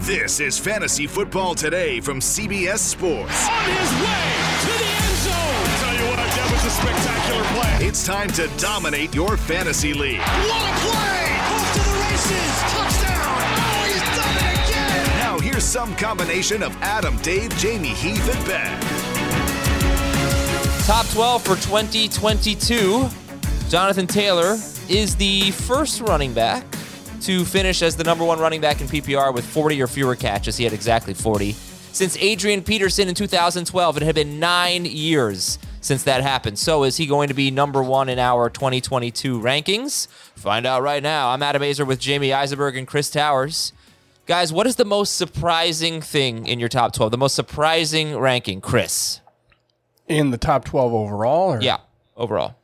This is Fantasy Football Today from CBS Sports. On his way to the end zone. Tell you what, that was a spectacular play. It's time to dominate your fantasy league. What a play! Off to the races. Touchdown. Oh, he's done it again. Now here's some combination of Adam, Dave, Jamie, Heath, and Ben. Top 12 for 2022. Jonathan Taylor is the first running back to finish as the number one running back in PPR with 40 or fewer catches. He had exactly 40. Since Adrian Peterson in 2012, it had been nine years since that happened. So is he going to be number one in our 2022 rankings? Find out right now. I'm Adam Aizer with Jamie Eisenberg and Chris Towers. Guys, what is the most surprising thing in your top 12? The most surprising ranking, Chris? In the top 12 overall? Or? Yeah, overall.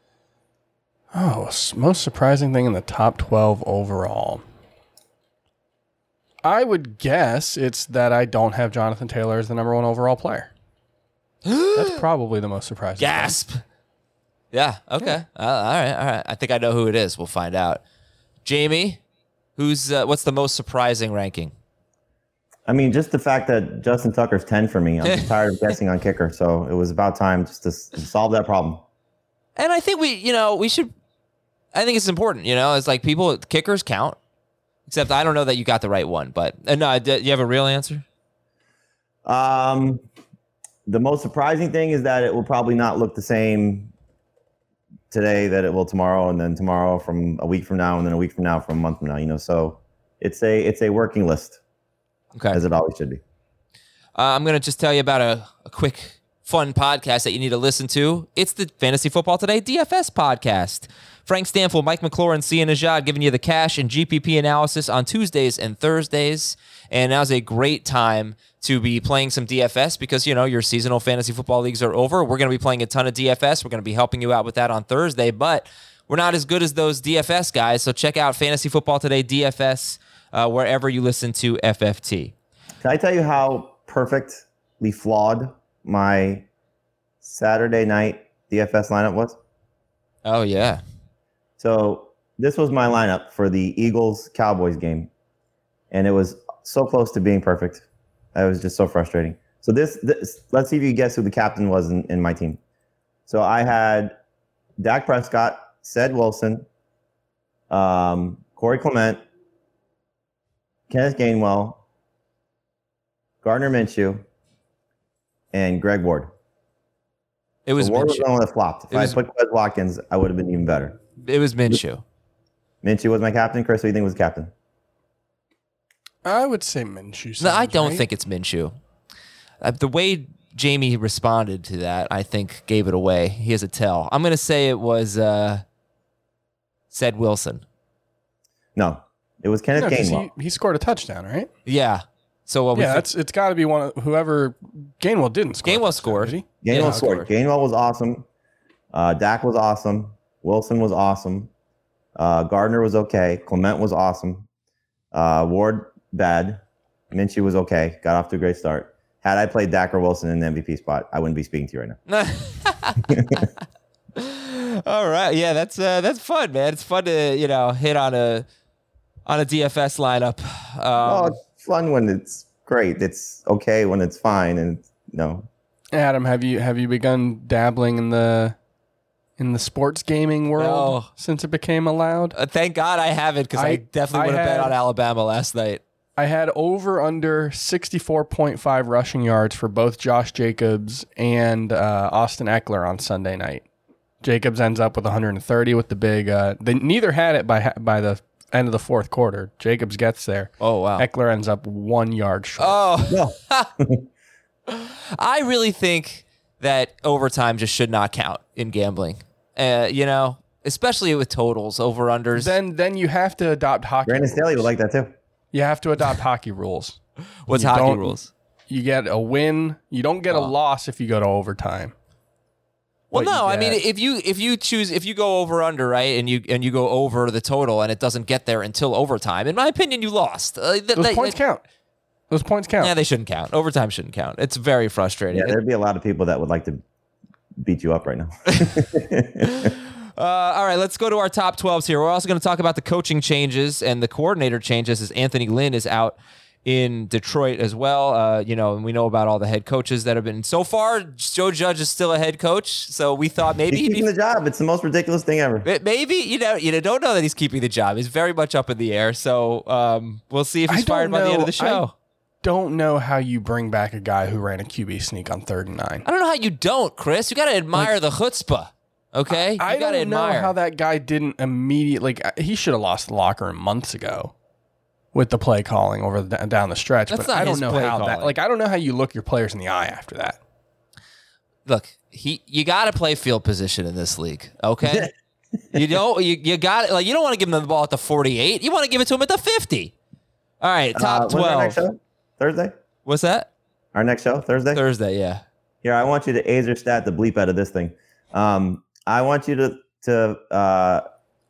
Oh, most surprising thing in the top 12 overall. I would guess it's that I don't have Jonathan Taylor as the number one overall player. That's probably the most surprising. thing. Gasp. Yeah. Okay. Uh, all right. All right. I think I know who it is. We'll find out. Jamie, who's uh, what's the most surprising ranking? I mean, just the fact that Justin Tucker's 10 for me. I'm just tired of guessing on kicker. So it was about time just to, to solve that problem. And I think we, you know, we should. I think it's important. You know, it's like people kickers count. Except I don't know that you got the right one. But uh, no, do you have a real answer? Um, the most surprising thing is that it will probably not look the same today that it will tomorrow, and then tomorrow from a week from now, and then a week from now from a month from now. You know, so it's a it's a working list Okay. as it always should be. Uh, I'm going to just tell you about a, a quick, fun podcast that you need to listen to. It's the Fantasy Football Today DFS podcast. Frank Stampfl, Mike McClure, and Sia Nejad giving you the cash and GPP analysis on Tuesdays and Thursdays. And now's a great time to be playing some DFS because, you know, your seasonal fantasy football leagues are over. We're going to be playing a ton of DFS. We're going to be helping you out with that on Thursday, but we're not as good as those DFS guys. So check out Fantasy Football Today DFS uh, wherever you listen to FFT. Can I tell you how perfectly flawed my Saturday night DFS lineup was? Oh, yeah. So this was my lineup for the Eagles Cowboys game, and it was so close to being perfect. It was just so frustrating. So this, this let's see if you guess who the captain was in, in my team. So I had Dak Prescott, Ced Wilson, um, Corey Clement, Kenneth Gainwell, Gardner Minshew, and Greg Ward. It was So Ward was the one that flopped. If was- I put Quez Watkins, I would have been even better. It was Minshew. Minshew was my captain. Chris, who do you think was captain? I would say Minshew. No, I don't right. think it's Minshew. Uh, the way Jamie responded to that, I think, gave it away. He has a tell. I'm going to say it was uh, Ced Wilson. No, it was Kenneth No, 'cause Gainwell. he, he scored a touchdown, right? Yeah. So what yeah, fi- that's it's got to be one of whoever Gainwell didn't score. a Gainwell scored. did he? Gainwell Yeah, scored. scored. Gainwell was awesome. Uh, Dak was awesome. Wilson was awesome. Uh, Gardner was okay. Clement was awesome. Uh, Ward bad. Minshew was okay. Got off to a great start. Had I played Dak or Wilson in the MVP spot, I wouldn't be speaking to you right now. All right. Yeah, that's uh, that's fun, man. It's fun to you know hit on a on a DFS lineup. oh, Um, it's fun when it's great. It's okay when it's fine, and it's, no. Adam, have you have you begun dabbling in the in the sports gaming world No. since it became allowed. Uh, thank God I have it because I, I- definitely would have bet had- on Alabama last night. I had over under 64.5 rushing yards for both Josh Jacobs and uh, Austin Ekeler on Sunday night. Jacobs ends up with 130 with the big. Uh, they neither had it by ha- by the end of the fourth quarter. Jacobs gets there. Oh wow. Ekeler ends up one yard short. Oh, I really think that overtime just should not count in gambling. Uh, you know, especially with totals, over unders. then then you have to adopt hockey. Brandon rules. Staley would like that too. You have to adopt hockey rules. What's you hockey rules? You get a win. You don't get a Oh. loss if you go to overtime. Well, But you no, I mean, if you if you choose if you go over under right, and you and you go over the total, and it doesn't get there until overtime, in my opinion, you lost. Uh, th- Those that- points count. Those points count. Yeah, they shouldn't count. Overtime shouldn't count. It's very frustrating. Yeah, there'd be a lot of people that would like to beat you up right now. Uh, all right, let's go to our top 12s here. We're also going to talk about the coaching changes and the coordinator changes as Anthony Lynn is out in Detroit as well. Uh, you know, and we know about all the head coaches that have been so far. Joe Judge is still a head coach, so we thought maybe He's he'd keeping be. the job. It's the most ridiculous thing ever. Maybe you know you know, don't know that he's keeping the job. He's very much up in the air. So um, we'll see if he's fired don't by the end of the show. Don't know how you bring back a guy who ran a QB sneak on third and nine. I, don't know how you don't, Chris. You got to admire the chutzpah. Okay, you I got to don't know admire how that guy didn't immediately. Like, he should have lost the locker room months ago with the play calling over the, down the stretch. That's but not I don't his know play how that. calling. Like, I don't know how you look your players in the eye after that. look, he you got to play field position in this league, okay? you don't you, you got like you don't want to give him the ball at the 48. You want to give it to him at the 50. All right, Uh, top when's our 12. next show? Thursday? What's that? Our next show? Thursday? Thursday, yeah. Here, I want you to Aizer stat the bleep out of this thing. Um, I want you to to uh,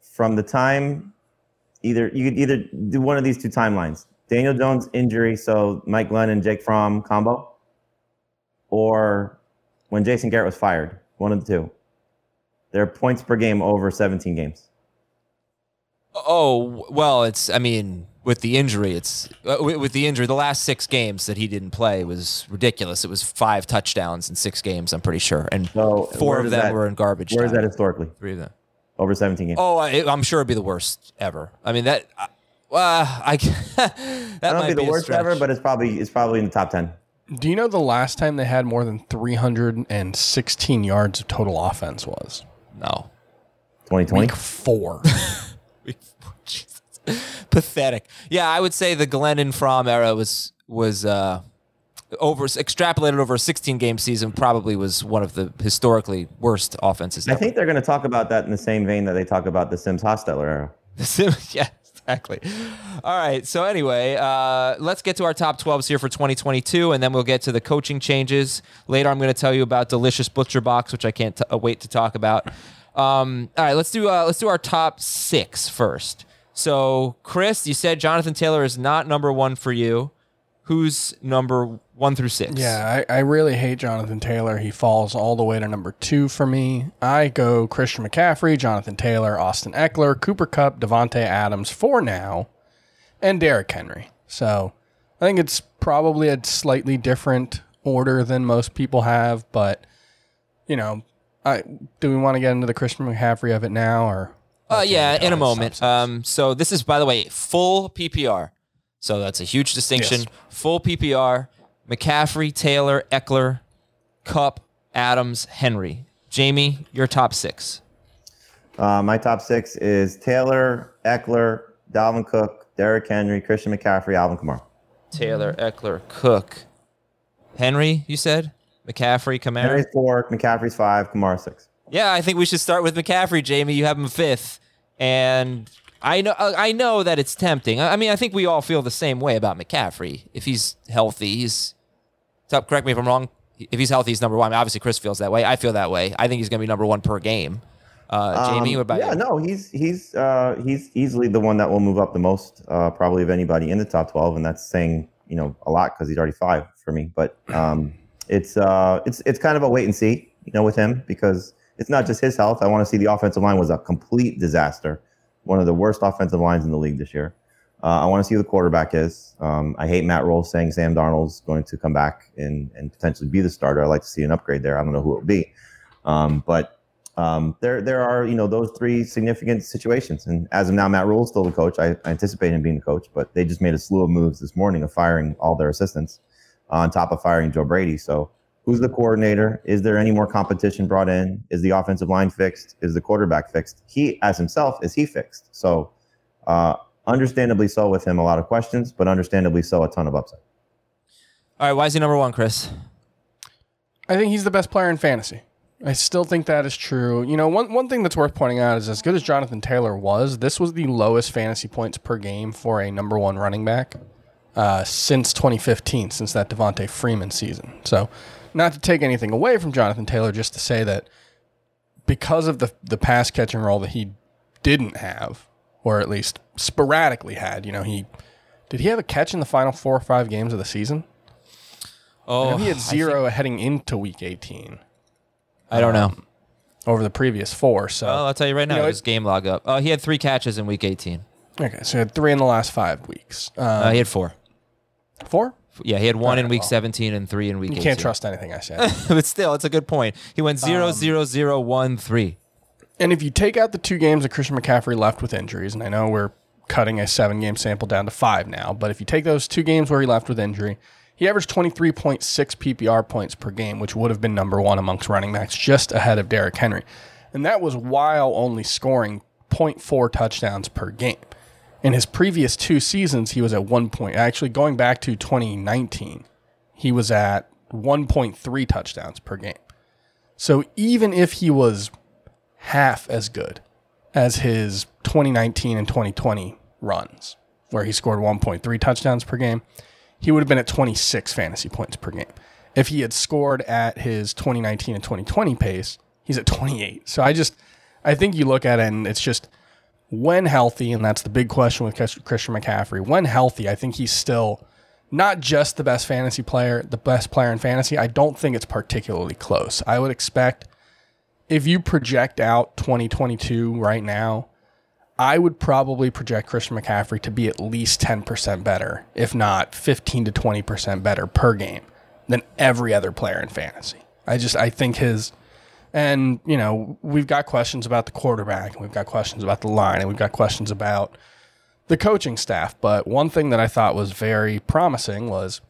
from the time either you could either do one of these two timelines: Daniel Jones injury, so Mike Glenn and Jake Fromm combo, or when Jason Garrett was fired. One of the two. Their points per game over 17 games. Oh, well, it's I mean, with the injury, it's uh, with, with the injury, the last 6 games that he didn't play was ridiculous. It was 5 touchdowns in 6 games, I'm pretty sure. And So four of them that- were in garbage Where is time. that historically? Three of them. Over 17 games. Oh, I, I'm sure it'd be the worst ever. I mean that. Uh, I that I don't might be the be worst ever, but it's probably it's probably in the top 10. Do you know the last time they had more than 316 yards of total offense was? no. 2020. Week four. Jesus. Pathetic. Yeah, I would say the Glenn and Fromm era was was uh, over extrapolated over a 16 game season. Probably was one of the historically worst offenses. I Ever. think they're going to talk about that in the same vein that they talk about the Simms Hostetler era. The Simms, yeah, exactly. All right. So anyway, uh, let's get to our top 12s here for 2022, and then we'll get to the coaching changes later. I'm going to tell you about Delicious Butcher Box, which I can't t- uh, wait to talk about. Um, all right, let's do uh, let's do our top six first. So, Chris, you said Jonathan Taylor is not number one for you. Who's number one through six? Yeah, I, I really hate Jonathan Taylor. He falls all the way to number two for me. I go Christian McCaffrey, Jonathan Taylor, Austin Ekeler, Cooper Kupp, Davante Adams for now, and Derrick Henry. So I think it's probably a slightly different order than most people have, but you know, I do we want to get into the Christian McCaffrey of it now or Uh, yeah, in a moment. sorry, sorry. Um, so this is, by the way, full PPR. So that's a huge distinction. Yes. Full PPR. McCaffrey, Taylor, Ekeler, Kupp, Adams, Henry. Jamie, your top six. Uh, my top six is Taylor, Ekeler, Dalvin Cook, Derrick Henry, Christian McCaffrey, Alvin Kamara. Taylor, Ekeler, Cook, Henry. You said McCaffrey, Kamara. Henry's four, McCaffrey's five, Kamara six. Yeah, I think we should start with McCaffrey, Jamie. You have him fifth, and I know uh, I know that it's tempting. I mean, I think we all feel the same way about McCaffrey. If he's healthy, he's. so, Correct me if I'm wrong. If he's healthy, he's number one. I mean, obviously, Chris feels that way. I feel that way. I think he's going to be number one per game. Uh, Jamie, Um, what about yeah, you? no, he's he's uh, he's easily the one that will move up the most, uh, probably of anybody in the top twelve, and that's saying you know a lot because he's already five for me. But um, it's uh, it's it's kind of a wait and see, you know, with him because it's not just his health. I want to see the offensive line was a complete disaster, one of the worst offensive lines in the league this year. Uh, I want to see who the quarterback is. Um, I hate Matt Rhule saying Sam Darnold's going to come back and and potentially be the starter. I'd like to see an upgrade there. I don't know who it will be, um, but um, there there are you know those three significant situations. And as of now, Matt Rhule is still the coach. I, I anticipate him being the coach, but they just made a slew of moves this morning of firing all their assistants on top of firing Joe Brady. So who's the coordinator? Is there any more competition brought in? Is the offensive line fixed? Is the quarterback fixed? He as himself is he fixed? So uh, understandably so with him, a lot of questions, but understandably so a ton of upside. All right, why is he number one, Chris? I think he's the best player in fantasy. I still think that is true. You know, one one thing that's worth pointing out is as good as Jonathan Taylor was, this was the lowest fantasy points per game for a number one running back uh, since 2015, since that Devonta Freeman season. So, not to take anything away from Jonathan Taylor, just to say that because of the the pass catching role that he didn't have, or at least sporadically had, you know, he did he have a catch in the final four or five games of the season? Oh, he had I zero heading into week 18 I don't know. over the previous four. So Oh, I'll tell you right now. You know, his game log up. Oh, he had three catches in week 18. okay, so he had three in the last five weeks. Uh, Uh, he had four. four? Yeah, he had one in week well. 17 and three in week You 18. can't trust anything I said. but still, it's a good point. He went zero, um, zero, zero, one, three. and if you take out the two games that Christian McCaffrey left with injuries, and I know we're cutting a seven game sample down to five now, but if you take those two games where he left with injury, he averaged 23.6 PPR points per game, which would have been number one amongst running backs, just ahead of Derrick Henry. And that was while only scoring 0.4 touchdowns per game. In his previous two seasons, he was at one point. Actually, going back to 2019, he was at 1.3 touchdowns per game. So even if he was half as good as his 2019 and 2020 runs, where he scored 1.3 touchdowns per game, he would have been at 26 fantasy points per game. If he had scored at his 2019 and 2020 pace, he's at 28. So I just, I think you look at it and it's just when healthy, and that's the big question with Christian McCaffrey. When healthy, I think he's still not just the best fantasy player, the best player in fantasy. I don't think it's particularly close. I would expect if you project out 2022 right now, I would probably project Christian McCaffrey to be at least 10% better, if not 15 to 20% better per game than every other player in fantasy. I just I think his and you know, we've got questions about the quarterback, and we've got questions about the line, and we've got questions about the coaching staff, but one thing that I thought was very promising was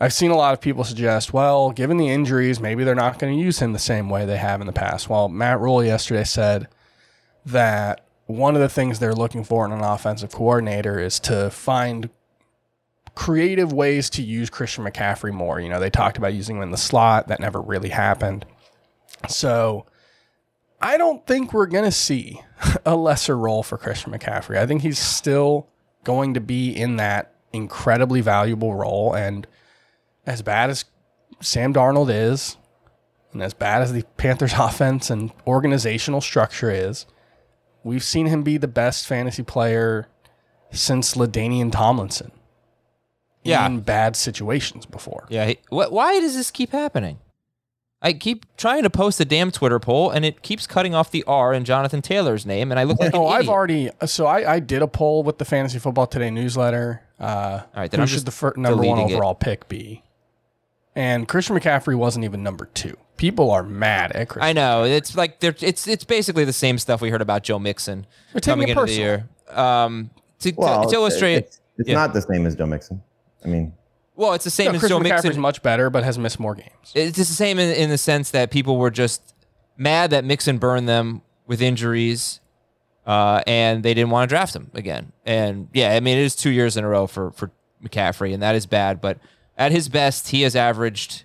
I've seen a lot of people suggest, well, given the injuries, maybe they're not going to use him the same way they have in the past. Well, Matt Rhule yesterday said that one of the things they're looking for in an offensive coordinator is to find creative ways to use Christian McCaffrey more. You know, they talked about using him in the slot, that never really happened. So I don't think we're going to see a lesser role for Christian McCaffrey. I think he's still going to be in that incredibly valuable role. And as bad as Sam Darnold is, and as bad as the Panthers offense and organizational structure is, we've seen him be the best fantasy player since LaDainian Tomlinson. Yeah. In bad situations before. Yeah. He, wh- why does this keep happening? I keep trying to post a damn Twitter poll, and it keeps cutting off the R in Jonathan Taylor's name, and I look like Oh, an I've already. So I, I did a poll with the Fantasy Football Today newsletter. Uh, All right, then who I'm should just the fir- number one deleting it. overall pick be? And Christian McCaffrey wasn't even number two. People are mad at Christian. I know it's like they're it's it's basically the same stuff we heard about Joe Mixon They're coming it into the year. Um, to, to- Well, to illustrate, it's, it's yeah. not the same as Joe Mixon. I mean, well, it's the same No, as Christian Joe McCaffrey's Mixon. much better, but has missed more games. It's just the same in, in the sense that people were just mad that Mixon burned them with injuries, uh, and they didn't want to draft him again. And yeah, I mean it is two years in a row for for McCaffrey, and that is bad. But at his best, he has averaged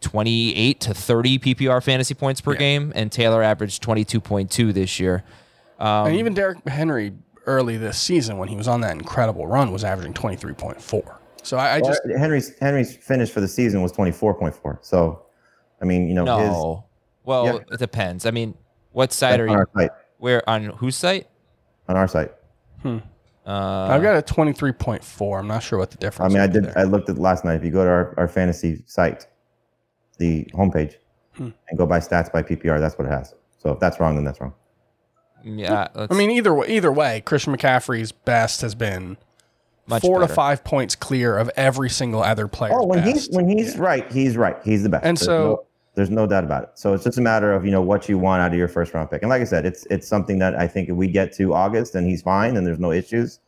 twenty eight to thirty PPR fantasy points per Yeah. game, and Taylor averaged twenty two point two this year. Um, and even Derrick Henry early this season, when he was on that incredible run, was averaging twenty three point four. So I, I well, just Henry's Henry's finish for the season was twenty four point four. So, I mean, you know, his no, well, Yeah. it depends. I mean, what site are on you? our site. Where on whose site? On our site. Uh, I've got a twenty three point four. I'm not sure what the difference. I mean, I did. there. I looked at last night. If you go to our, our fantasy site, the homepage, Hmm. and go by stats by PPR, that's what it has. So if that's wrong, then that's wrong. yeah, I mean, either way, either way, Christian McCaffrey's best has been much four to five points clear of every single other player. Oh, when he's when he's right, he's right. He's the best. And There's so- no- There's no doubt about it. So it's just a matter of you know what you want out of your first round pick. And like I said, it's it's something that I think if we get to August and he's fine and there's no issues,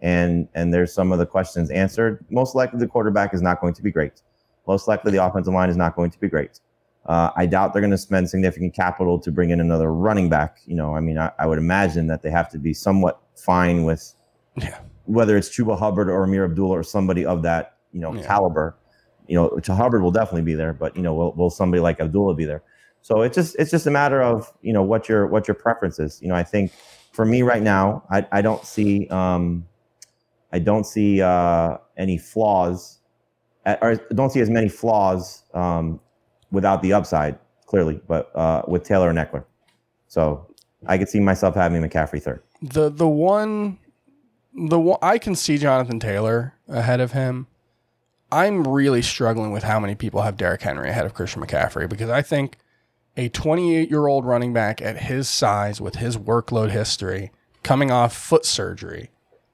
and and there's some of the questions answered, most likely the quarterback is not going to be great. Most likely the offensive line is not going to be great. Uh, I doubt they're going to spend significant capital to bring in another running back. You know, I mean, I, I would imagine that they have to be somewhat fine with Yeah. Whether it's Chuba Hubbard or Ameer Abdullah or somebody of that you know Yeah. caliber. You know, Ch- Hubbard will definitely be there, but you know, will, will somebody like Abdullah be there? So it's just it's just a matter of you know what your what your preference is. You know, I think for me right now, I, I don't see um, I don't see uh, any flaws, uh, or don't see as many flaws um, without the upside clearly, but uh, with Taylor and Ekeler. So I could see myself having McCaffrey third. The the one the I can see Jonathan Taylor ahead of him. I'm really struggling with how many people have Derrick Henry ahead of Christian McCaffrey because I think a 28 year old running back at his size with his workload history, coming off foot surgery,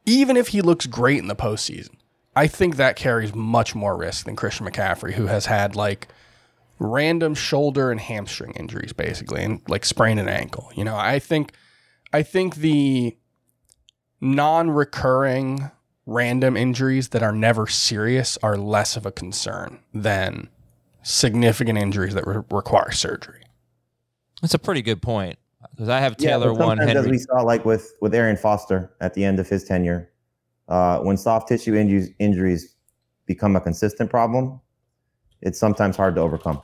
even if he looks great in the postseason, I think that carries much more risk than Christian McCaffrey, who has had like random shoulder and hamstring injuries basically and like sprained an ankle. You know, I think I think the non-recurring random injuries that are never serious are less of a concern than significant injuries that re- require surgery. That's a pretty good point because I have Taylor but one, sometimes, as we saw, like with with Arian Foster at the end of his tenure, uh, when soft tissue injuries injuries become a consistent problem, it's sometimes hard to overcome.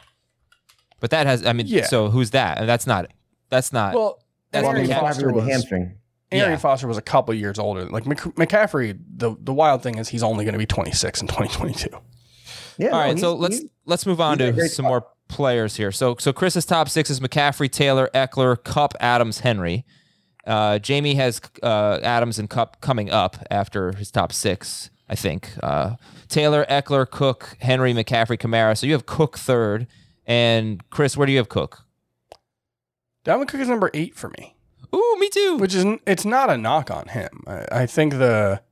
But that has, I mean, Yeah. so who's that? And that's not, that's not. Well, That's Well, I Arian mean, McCaffrey Foster was hamstring. Arian Yeah. Foster was a couple years older. Like Mc- McCaffrey, the the wild thing is he's only going to be 26 in 2022. Yeah. All no, right, so let's let's move on he's in a to some spot. more players here. So so Chris's top six is McCaffrey, Taylor, Ekeler, Kupp, Adams, Henry. Uh, Jamie has uh, Adams and Kupp coming up after his top six, I think. Uh, Taylor, Ekeler, Cook, Henry, McCaffrey, Kamara. So you have Cook third, and Chris, where do you have Cook? Dalvin Cook is number eight for me. Ooh, me too. which is it's not a knock on him. I, I think the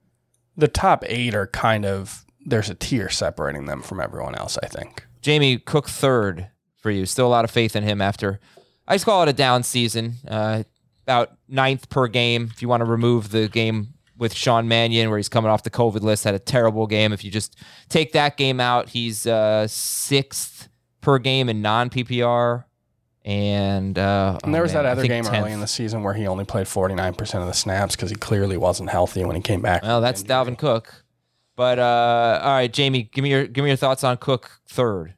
the top eight are kind of there's a tier separating them from everyone else. I think. Jamie Cook third for you. Still a lot of faith in him after I just call it a down season. Uh, about ninth per game. If you want to remove the game with Sean Mannion, where he's coming off the COVID list, had a terrible game. If you just take that game out, he's uh, sixth per game in non PPR. And, uh, And there oh, was man, that other game 10th. early in the season where he only played 49% of the snaps because he clearly wasn't healthy when he came back. Well, that's Dalvin Cook. But uh, all right, Jamie, give me your give me your thoughts on Cook third.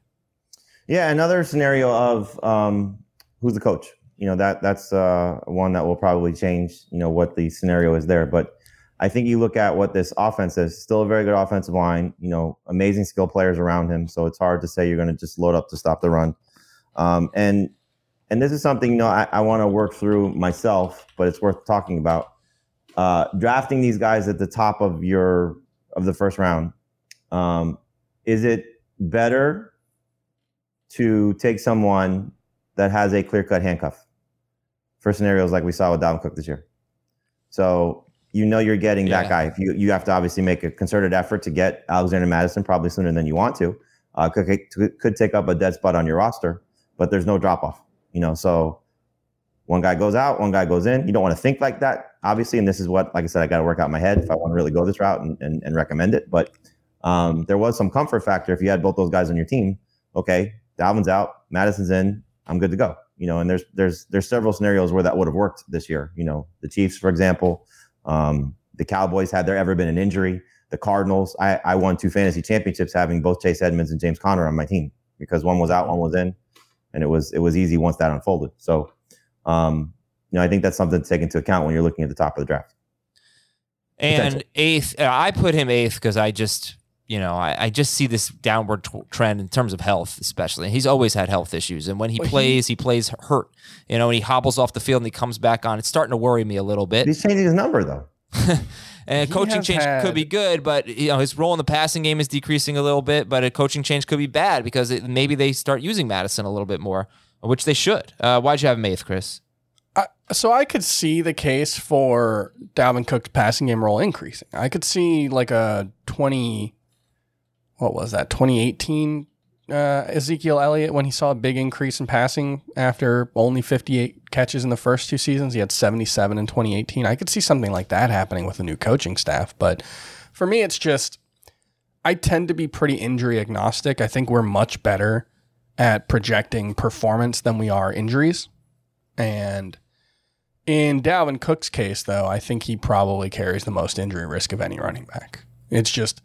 Yeah, another scenario of um, who's the coach. You know that that's uh, one that will probably change. You know what the scenario is there, but I think you look at what this offense is. Still a very good offensive line. You know, amazing skill players around him. So it's hard to say you're going to just load up to stop the run. Um, and and this is something you know I, I want to work through myself, but it's worth talking about. Uh, drafting these guys at the top of your of the first round. Um, is it better to take someone that has a clear cut handcuff for scenarios like we saw with Dalvin Cook this year. So you know you're getting that guy. If you you have to obviously make a concerted effort to get Alexander Mattison probably sooner than you want to. Uh, could could- could take up a dead spot on your roster, but there's no drop off. You know, so one guy goes out, one guy goes in. You don't want to think like that, obviously. And this is what, like I said, I got to work out my head if I want to really go this route and, and, and recommend it. But um, there was some comfort factor if you had both those guys on your team. Okay, Dalvin's out, Mattison's in, I'm good to go. You know, and there's there's there's several scenarios where that would have worked this year. You know, the Chiefs, for example, um, the Cowboys. Had there ever been an injury? The Cardinals. I, I won two fantasy championships having both Chase Edmonds and James Conner on my team because one was out, one was in, and it was it was easy once that unfolded. So, um, you know, I think that's something to take into account when you're looking at the top of the draft. And Potential. eighth, uh, I put him eighth because I just, you know, I, I just see this downward t- trend in terms of health, especially. He's always had health issues, and when he Well, he- plays, he, plays hurt. You know, and he hobbles off the field and he comes back on. It's starting to worry me a little bit. He's changing his number though. And He coaching change had- could be good, but you know his role in the passing game is decreasing a little bit. But a coaching change could be bad because it, maybe they start using Mattison a little bit more, which they should. Uh, why'd you have him eighth, Chris? I, so I could see the case for Dalvin Cook's passing game role increasing. I could see like a 20, what was that, 2018 uh, Ezekiel Elliott when he saw a big increase in passing after only 58 catches in the first two seasons. He had 77 in 2018. I could see something like that happening with a new coaching staff. But for me, it's just, I tend to be pretty injury agnostic. I think we're much better at projecting performance than we are injuries. And in Dalvin Cook's case, though, I think he probably carries the most injury risk of any running back. It's just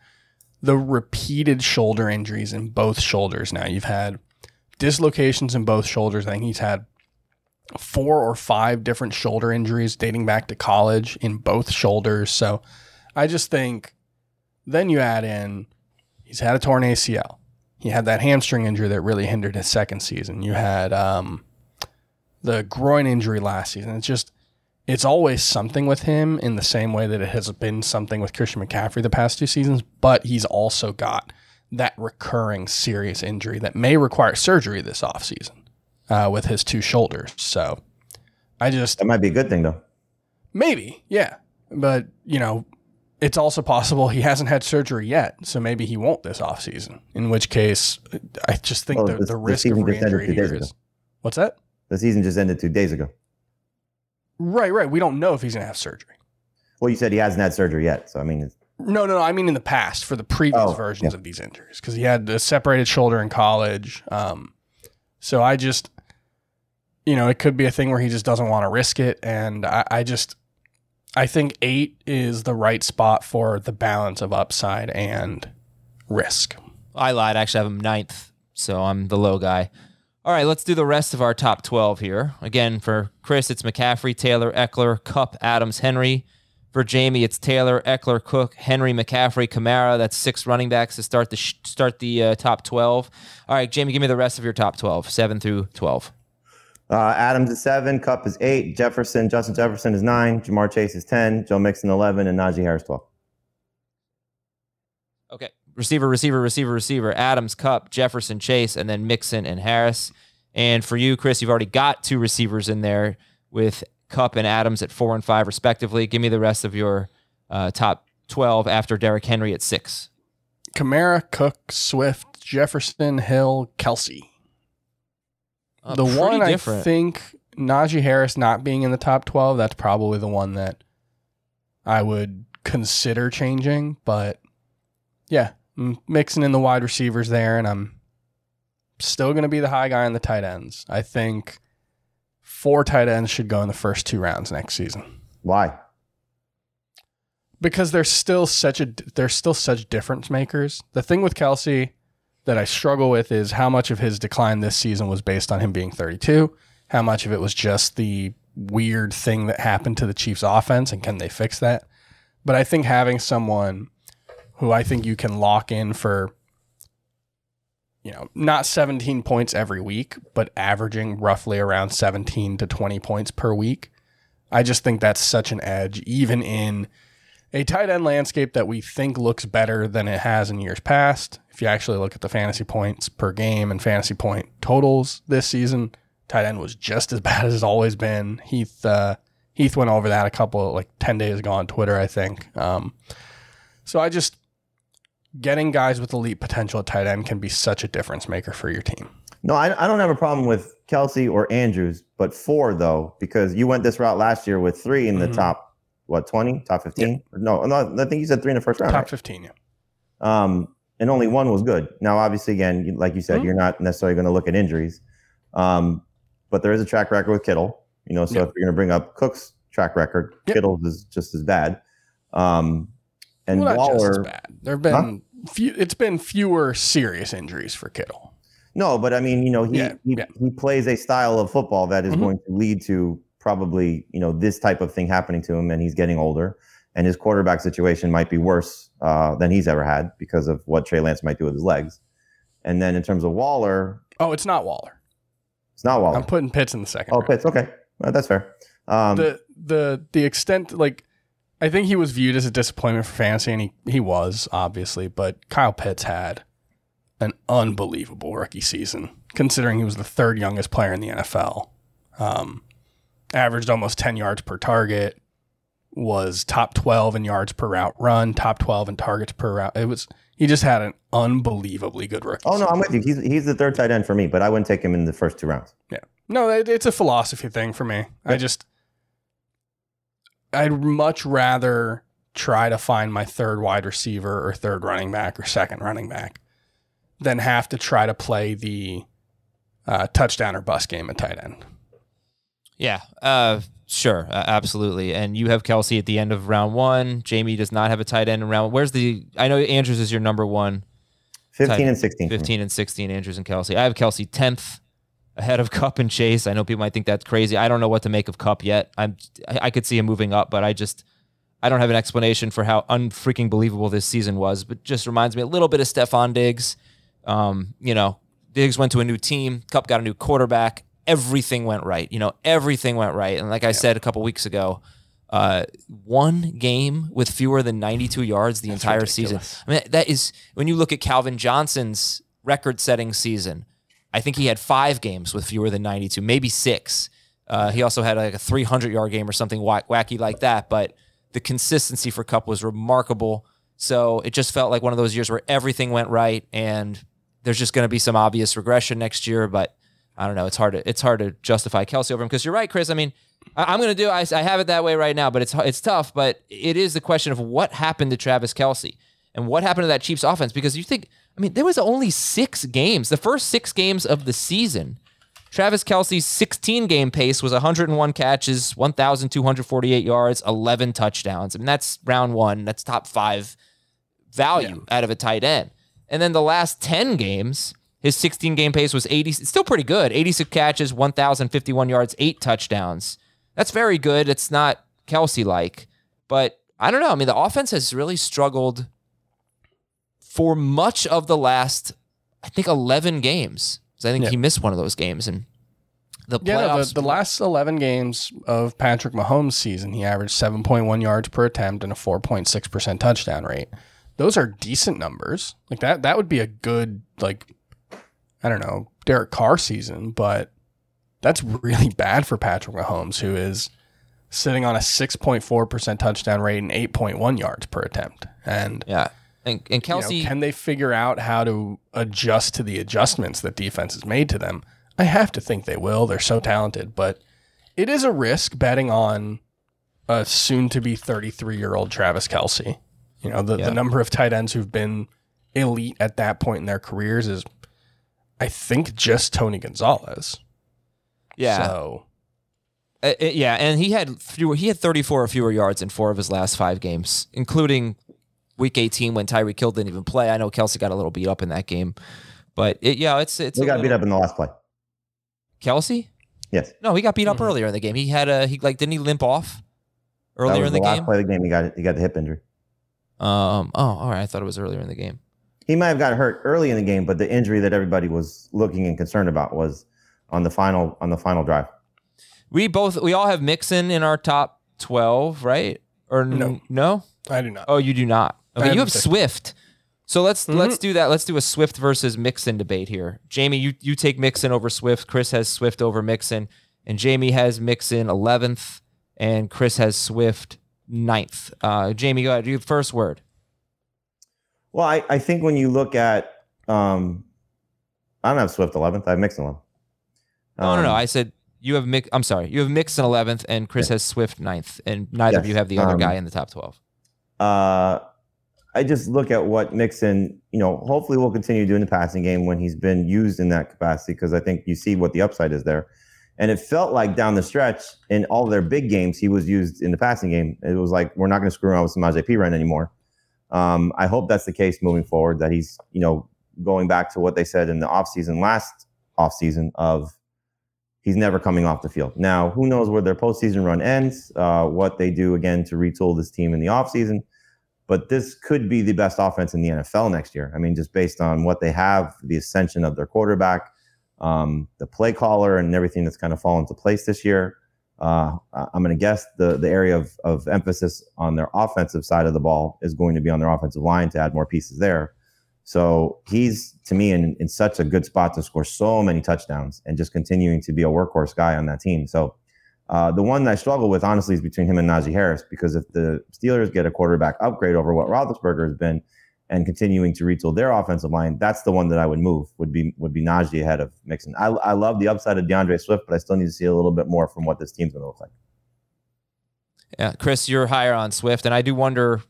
the repeated shoulder injuries in both shoulders now. You've had dislocations in both shoulders. I think he's had four or five different shoulder injuries dating back to college in both shoulders. So I just think then you add in he's had a torn ACL. He had that hamstring injury that really hindered his second season. You had um, the groin injury last season. It's just it's always something with him in the same way that it has been something with Christian McCaffrey the past two seasons, but he's also got that recurring serious injury that may require surgery this offseason uh, with his two shoulders. So I just That might be a good thing though. maybe, yeah. But, you know, it's also possible he hasn't had surgery yet, so maybe he won't this offseason. In which case, I just think Oh, the, the the risk of season just ended re-injury two days ago. is. What's that? The season just ended two days ago. Right, right. We don't know if he's going to have surgery. Well, you said he hasn't had surgery yet, so I mean, it's, No, no, no. I mean in the past for the previous Oh, versions yeah. of these injuries because he had a separated shoulder in college. Um, so I just, you know, it could be a thing where he just doesn't want to risk it, and I, I just, I think eight is the right spot for the balance of upside and risk. I lied. I actually have him ninth, so I'm the low guy. All right, let's do the rest of our top 12 here. Again, for Chris, it's McCaffrey, Taylor, Ekeler, Kupp, Adams, Henry. For Jamie, it's Taylor, Ekeler, Cook, Henry, McCaffrey, Kamara. That's six running backs to start the sh- start the uh, top 12. All right, Jamie, give me the rest of your top 12, 7 through 12. uh, Adams is seven, Kupp is eight, Jefferson, Justin Jefferson is nine, Ja'Marr Chase is 10, Joe Mixon 11, and Najee Harris 12. Okay. Receiver, receiver, receiver, receiver. Adams, Kupp, Jefferson, Chase, and then Mixon and Harris. And for you, Chris, you've already got two receivers in there with Kupp and Adams at four and five, respectively. Give me the rest of your uh, top 12 after Derrick Henry at six. Kamara, Cook, Swift, Jefferson, Hill, Kelce. Uh, the one I think Najee Harris not being in the top 12, that's probably the one that I would consider changing. But yeah, I'm mixing in the wide receivers there, and I'm still going to be the high guy on the tight ends. I think four tight ends should go in the first two rounds next season Why? because they're still such a they're still such difference makers. The thing with Kelce that I struggle with is how much of his decline this season was based on him being 32, how much of it was just the weird thing that happened to the Chiefs offense and can they fix that? But I think having someone who I think you can lock in for you know, not 17 points every week, but averaging roughly around 17 to 20 points per week. I just think that's such an edge even in a tight end landscape that we think looks better than it has in years past. If you actually look at the fantasy points per game and fantasy point totals this season, tight end was just as bad as it's always been. Heath uh, Heath went over that a couple like ten days ago on Twitter, I think. Um, so I just getting guys with elite potential at tight end can be such a difference maker for your team. No, I, I don't have a problem with Kelce or Andrews, but four though, because you went this route last year with three in the Mhm. top, what, 20, top 15? No, no, I think you said three in the first round. Top right? fifteen, yeah. um, and only one was good. Now, obviously, again, like you said, Mhm. you're not necessarily going to look at injuries, um, but there is a track record with Kittle. You know, so Yep. if you're going to bring up Cook's track record, Yep. Kittle's is just as bad. Um, and well, not just as Waller, bad. There have been few. It's been fewer serious injuries for Kittle. no, but I mean, you know, he Yeah, he, yeah. he plays a style of football that is Mhm. going to lead to probably you know this type of thing happening to him, and he's getting older. And his quarterback situation might be worse uh, than he's ever had because of what Trey Lance might do with his legs. And then in terms of Waller, Oh, it's not Waller. it's not Waller. I'm putting Pitts in the second. Oh, round. Pitts. Okay, Well, that's fair. Um, the the the extent like I think he was viewed as a disappointment for fantasy, and he he was obviously, but Kyle Pitts had an unbelievable rookie season, considering he was the third youngest player in the NFL. Um, averaged almost ten yards per target, was top 12 in yards per route run, top 12 in targets per route. It was he just had an unbelievably good rookie. Oh no, I'm with you. He's he's the third tight end for me, but I wouldn't take him in the first two rounds. Yeah. No, it, it's a philosophy thing for me. I just I'd much rather try to find my third wide receiver or third running back or second running back than have to try to play the uh, touchdown or bust game at tight end. Yeah, uh, sure, uh, absolutely. And you have Kelce at the end of round one. Jamie does not have a tight end in round. Where's the? I know Andrews is your number one. 15 and 16. 15 and 16, Andrews and Kelce. I have Kelce 10th ahead of Kupp and Chase. I know people might think that's crazy. I don't know what to make of Kupp yet. I'm I, could see him moving up, but I just I don't have an explanation for how unfreaking believable this season was. But just reminds me a little bit of Stefon Diggs. Um, you know, Diggs went to a new team. Kupp got a new quarterback. Everything went right. You know, everything went right. And like I said a couple weeks ago, uh, one game with fewer than 92 yards the entire season. I mean, that is when you look at Calvin Johnson's record-setting season. I think he had five games with fewer than 92, maybe six. Uh, he also had like a 300 yard game or something wacky like that. But the consistency for Kupp was remarkable. So it just felt like one of those years where everything went right, and there's just going to be some obvious regression next year. But I don't know. It's hard to it's hard to justify Kelce over him because you're right, Chris. I mean, I, I'm going to do. I, I have it that way right now, but it's it's tough. But it is the question of what happened to Travis Kelce and what happened to that Chiefs offense because you think. I mean, there was only six games. The first six games of the season, Travis Kelce's 16 game pace was 101 catches, 1,248 yards, 11 touchdowns. I mean, that's round one. That's top five value out of a tight end. And then the last 10 games, his 16 game pace was 80, it's still pretty good. 86 catches, 1,051 yards, eight touchdowns. That's very good. It's not Kelce like, but I don't know. I mean, the offense has really struggled for much of the last, I think, 11 games. I think Yeah. he missed one of those games. And the Yeah, no, playoffs. the, the last 11 games of Patrick Mahomes' season, he averaged 7.1 yards per attempt and a 4.6% touchdown rate. Those are decent numbers. Like that that would be a good like I don't know, Derek Carr season, but that's really bad for Patrick Mahomes who is sitting on a 6.4% touchdown rate and 8.1 yards per attempt. And yeah. And, and you know, Kelce. can they figure out how to adjust to the adjustments that defense has made to them? I have to think they will. They're so talented, but it is a risk betting on a soon to be 33 year old Travis Kelce. You know, the, Yeah. the number of tight ends who've been elite at that point in their careers is, I think, just Tony Gonzalez. yeah. So, Uh, uh, yeah, and he had fewer, he had 34 or fewer yards in four of his last five games, including week 18 when Tyreek Hill didn't even play. I know Kelce got a little beat up in that game, but it, yeah, it's it's We a got beat up in the last play. Kelce. Yes. No, he got beat up Mm-hmm. earlier in the game. He had a he like didn't he limp off That earlier was in the, last game? play of the game. He got he got the hip injury. Um. Oh, all right. I thought it was earlier in the game. He might have got hurt early in the game, but the injury that everybody was looking and concerned about was on the final on the final drive. We both we all have Mixon in our top 12, right? Or n- No. no? I do not. Oh, you do not. Okay, have you have Swift. So let's Mm-hmm. let's do that. Let's do a Swift versus Mixon debate here. Jamie, you you take Mixon over Swift. Chris has Swift over Mixon, and Jamie has Mixon 11th, and Chris has Swift 9th. Uh, Jamie, go ahead. You first word. Well, I, I think when you look at um, I don't have Swift 11th. I have Mixon 11th. No, no, no. Um, I said you have Mix. I'm sorry. You have Mixon 11th, and Chris has Swift 9th, and neither of you have the other um, guy in the top 12. uh, I just look at what Mixon, you know, hopefully will continue doing the passing game when he's been used in that capacity because I think you see what the upside is there. And it felt like down the stretch in all their big games, he was used in the passing game. It was like, we're not going to screw around with Samaje Perine anymore. Um, I hope that's the case moving forward, that he's, you know, going back to what they said in the offseason, last offseason of he's never coming off the field. Now, who knows where their postseason run ends, uh, what they do again to retool this team in the offseason. But this could be the best offense in the NFL next year. I mean, just based on what they have, the ascension of their quarterback, um, the play caller, and everything that's kind of fallen into place this year. Uh, I'm going to guess the the area of, of emphasis on their offensive side of the ball is going to be on their offensive line to add more pieces there. So he's to me in, in such a good spot to score so many touchdowns and just continuing to be a workhorse guy on that team. So Uh, the one I struggle with, honestly, is between him and Najee Harris because if the Steelers get a quarterback upgrade over what Roethlisberger has been and continuing to retool their offensive line, that's the one that I would move. Would be would be Najee ahead of Mixon. I, I love the upside of D'Andre Swift, but I still need to see a little bit more from what this team's going to look like. Yeah, Chris, you're higher on Swift, and I do wonder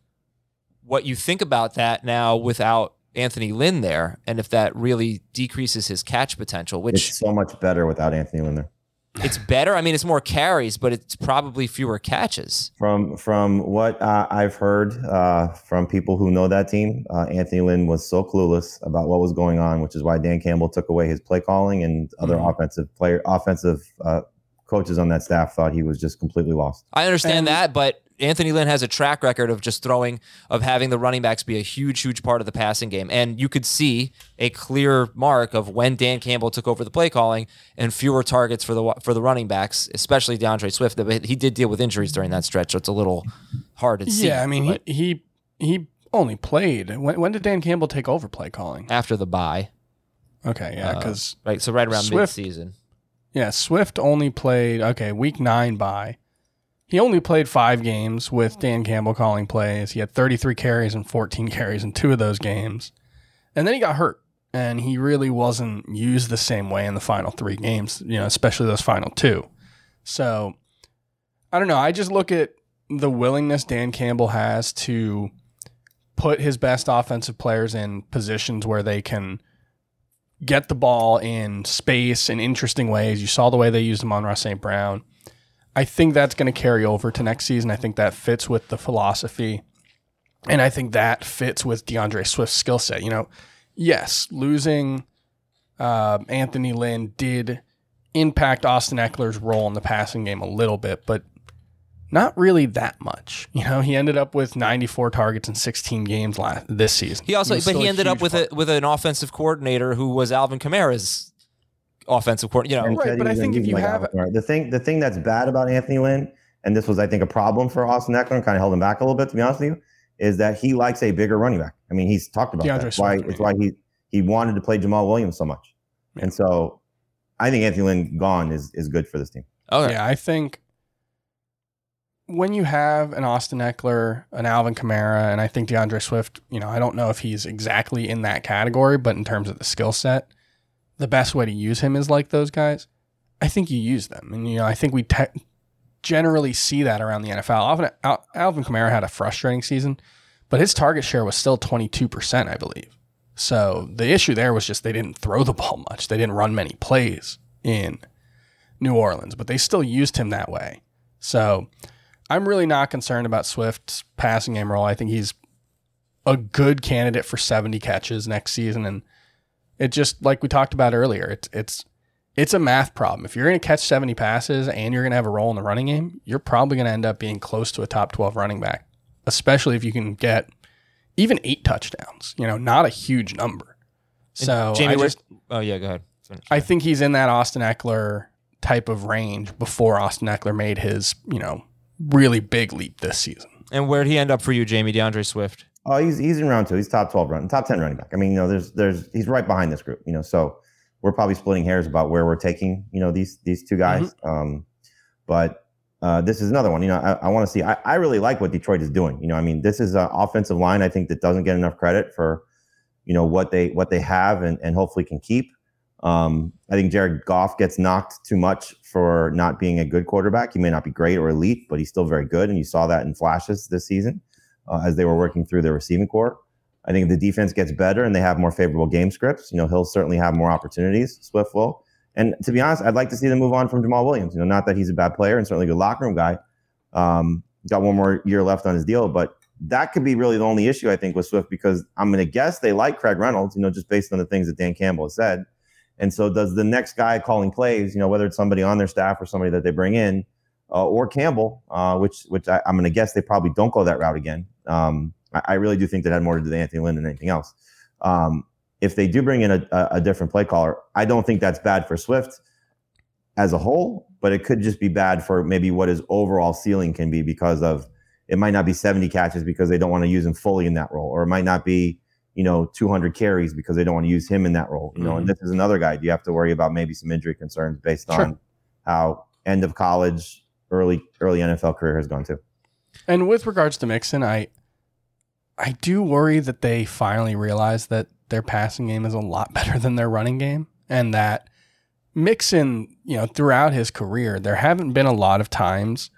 what you think about that now without Anthony Lynn there, and if that really decreases his catch potential. Which It's so much better without Anthony Lynn there. It's better. I mean, it's more carries, but it's probably fewer catches. From from what uh, I've heard uh, from people who know that team, uh, Anthony Lynn was so clueless about what was going on, which is why Dan Campbell took away his play calling, and other Mm-hmm. offensive player offensive uh, coaches on that staff thought he was just completely lost. I understand And- that, but Anthony Lynn has a track record of just throwing, of having the running backs be a huge, huge part of the passing game. And you could see a clear mark of when Dan Campbell took over the play calling and fewer targets for the for the running backs, especially D'Andre Swift. But He did deal with injuries during that stretch, so it's a little hard to see. Yeah, I mean, but he, he he only played. When, when did Dan Campbell take over play calling? after the bye, Okay, yeah, Uh, because right? So right around Swift- mid-season. yeah, Swift only played. Okay, week nine by. He only played five games with Dan Campbell calling plays. He had 33 carries and 14 carries in two of those games, and then he got hurt, and he really wasn't used the same way in the final three games. You know, especially those final two. So, I don't know. I just look at the willingness Dan Campbell has to put his best offensive players in positions where they can get the ball in space in interesting ways. You saw the way they used him Amon-Ra St. Brown. I think that's going to carry over to next season. I think that fits with the philosophy. And I think that fits with D'Andre Swift's skill set. You know, yes, losing uh, Anthony Lynn did impact Austin Ekeler's role in the passing game a little bit, but not really that much. You know, he ended up with 94 targets in 16 games last this season. He also, was but he ended up with part. a with an offensive coordinator who was Alvin Kamara's offensive coordinator. You know, Right, but I think if you like have- Alvin the thing, the thing that's bad about Anthony Lynn, and this was, I think, a problem for Austin Ekeler, and kind of held him back a little bit, to be honest with you, is that he likes a bigger running back. I mean, he's talked about D'Andre that. It's why it's why he he wanted to play Jamaal Williams so much, Yeah. and so I think Anthony Lynn gone is is good for this team. okay. Yeah, I think when you have an Austin Ekeler, an Alvin Kamara, and I think D'Andre Swift, you know, I don't know if he's exactly in that category, but in terms of the skill set, the best way to use him is like those guys. I think you use them, and you know, I think we te- generally see that around the NFL. Alvin, Al- Alvin Kamara had a frustrating season, but his target share was still twenty two percent, I believe. So the issue there was just they didn't throw the ball much. They didn't run many plays in New Orleans, but they still used him that way. So I'm really not concerned about Swift's passing game role. I think he's a good candidate for 70 catches next season. And it just like we talked about earlier, it's it's it's a math problem. If you're going to catch 70 passes and you're going to have a role in the running game, you're probably going to end up being close to a top 12 running back, especially if you can get even eight touchdowns. You know, not a huge number. So Jamie, I just oh yeah, go ahead. Finish. I think he's in that Austin Ekeler type of range before Austin Ekeler made his, you know, really big leap this season. And where'd he end up for you, Jamie D'Andre Swift? Oh, he's he's in round two. He's top twelve run, top ten running back. I mean, you know, there's there's he's right behind this group. You know, so we're probably splitting hairs about where we're taking you know these these two guys. Um, but uh, this is another one. You know, I, I want to see. I, I really like what Detroit is doing. You know, I mean, this is an offensive line I think that doesn't get enough credit for you know what they what they have and and hopefully can keep. Um, I think Jared Goff gets knocked too much for not being a good quarterback. He may not be great or elite, but he's still very good, and you saw that in flashes this season uh, as they were working through their receiving corps. I think if the defense gets better and they have more favorable game scripts, you know, he'll certainly have more opportunities. Swift will. And to be honest, I'd like to see them move on from Jamaal Williams. You know, not that he's a bad player and certainly a good locker room guy. Um, got one more year left on his deal, but that could be really the only issue I think with Swift because I'm going to guess they like Craig Reynolds, you know, just based on the things that Dan Campbell has said. And so, does the next guy calling plays, you know, whether it's somebody on their staff or somebody that they bring in, uh, or Campbell, uh, which which I, I'm going to guess they probably don't go that route again. Um, I, I really do think that had more to do with Anthony Lynn than anything else. Um, if they do bring in a, a, different play caller, I don't think that's bad for Swift as a whole, but it could just be bad for maybe what his overall ceiling can be because of it might not be 70 catches because they don't want to use him fully in that role, or it might not be you know 200 carries because they don't want to use him in that role. You know, and this is another guy. You have to worry about maybe some injury concerns based Sure. on how end of college early early NFL career has gone to. And with regards to Mixon, I I do worry that they finally realize that their passing game is a lot better than their running game, and that Mixon, you know, throughout his career, there haven't been a lot of times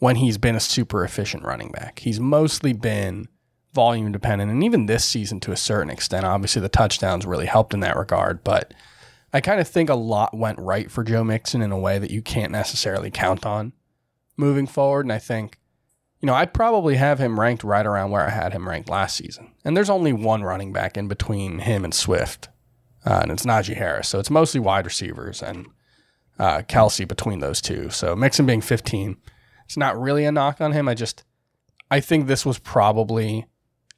when he's been a super efficient running back. He's mostly been volume dependent, and even this season to a certain extent. Obviously, the touchdowns really helped in that regard, but I kind of think a lot went right for Joe Mixon in a way that you can't necessarily count on moving forward. And I think, you know, I'd probably have him ranked right around where I had him ranked last season. And there's only one running back in between him and Swift, uh, and it's Najee Harris. So it's mostly wide receivers and uh, Kelce between those two. So Mixon being 15, it's not really a knock on him. I just, I think this was probably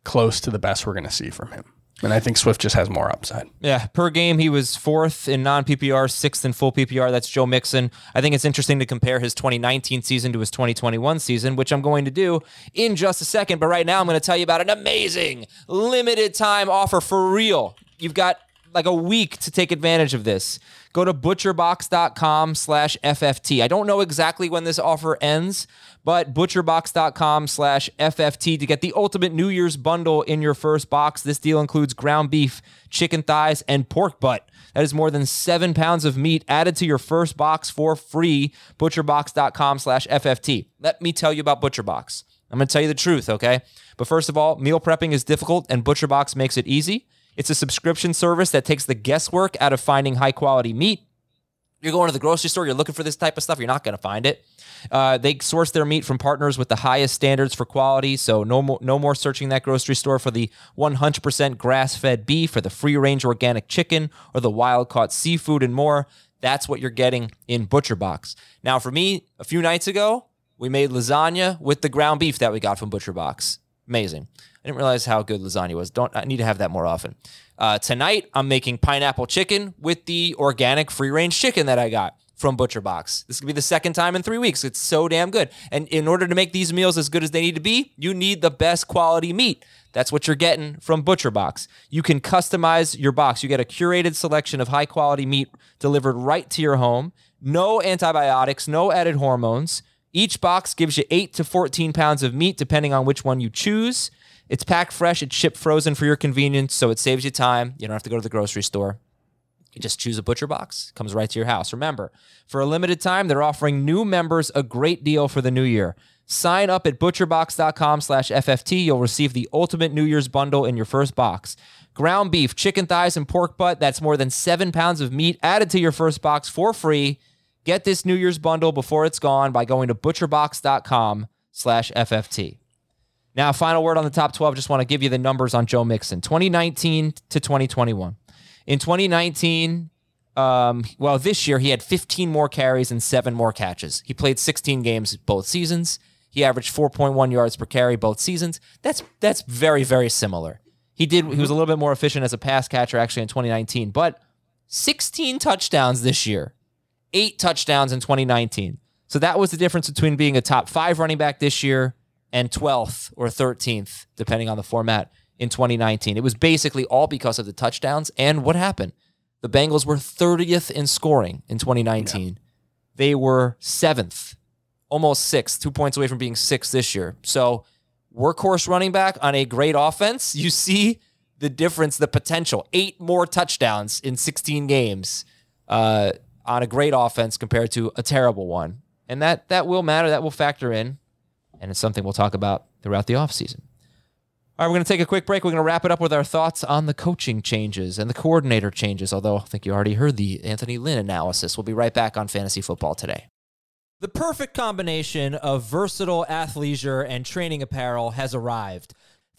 close to the best we're going to see from him. And I think Swift just has more upside. Yeah, per game he was fourth in non PPR, sixth in full PPR. That's Joe Mixon. I think it's interesting to compare his 2019 season to his 2021 season, which I'm going to do in just a second. But right now, I'm going to tell you about an amazing limited time offer for real. You've got like a week to take advantage of this. Go to butcherbox.com slash FFT. I don't know exactly when this offer ends, but butcherbox.com slash FFT to get the ultimate New Year's bundle in your first box. This deal includes ground beef, chicken thighs, and pork butt. That is more than seven pounds of meat added to your first box for free. Butcherbox.com slash FFT. Let me tell you about ButcherBox. I'm going to tell you the truth, okay? But first of all, meal prepping is difficult, and ButcherBox makes it easy. It's a subscription service that takes the guesswork out of finding high quality meat. You're going to the grocery store, you're looking for this type of stuff, you're not going to find it. Uh, they source their meat from partners with the highest standards for quality, so no more, no more searching that grocery store for the 100% grass fed beef or the free range organic chicken or the wild caught seafood and more. That's what you're getting in Butcher Box. Now, for me, a few nights ago, we made lasagna with the ground beef that we got from Butcher Box. Amazing. I didn't realize how good lasagna was. Don't I need to have that more often. Uh, tonight, I'm making pineapple chicken with the organic free range chicken that I got from Butcher Box. This could be the second time in three weeks. It's so damn good. And in order to make these meals as good as they need to be, you need the best quality meat. That's what you're getting from Butcher Box. You can customize your box. You get a curated selection of high quality meat delivered right to your home. No antibiotics, no added hormones. Each box gives you 8 to 14 pounds of meat, depending on which one you choose. It's packed fresh, it's shipped frozen for your convenience, so it saves you time. You don't have to go to the grocery store. You just choose a butcher box, comes right to your house. Remember, for a limited time, they're offering new members a great deal for the new year. Sign up at butcherbox.com slash FFT. You'll receive the ultimate New Year's bundle in your first box. Ground beef, chicken thighs, and pork butt. That's more than seven pounds of meat added to your first box for free. Get this New Year's bundle before it's gone by going to butcherbox.com slash FFT. Now, final word on the top 12. Just want to give you the numbers on Joe Mixon 2019 to 2021. In 2019, um, well, this year he had 15 more carries and seven more catches. He played 16 games both seasons. He averaged 4.1 yards per carry both seasons. That's that's very very similar. He did he was a little bit more efficient as a pass catcher actually in 2019, but 16 touchdowns this year. 8 touchdowns in 2019. So that was the difference between being a top 5 running back this year and 12th or 13th depending on the format in 2019. It was basically all because of the touchdowns and what happened. The Bengals were 30th in scoring in 2019. They were 7th, almost 6th, 2 points away from being 6th this year. So, workhorse running back on a great offense, you see the difference, the potential. 8 more touchdowns in 16 games. Uh, on a great offense compared to a terrible one. And that that will matter, that will factor in. And it's something we'll talk about throughout the offseason. All right, we're going to take a quick break. We're going to wrap it up with our thoughts on the coaching changes and the coordinator changes, although I think you already heard the Anthony Lynn analysis. We'll be right back on Fantasy Football today. The perfect combination of versatile athleisure and training apparel has arrived.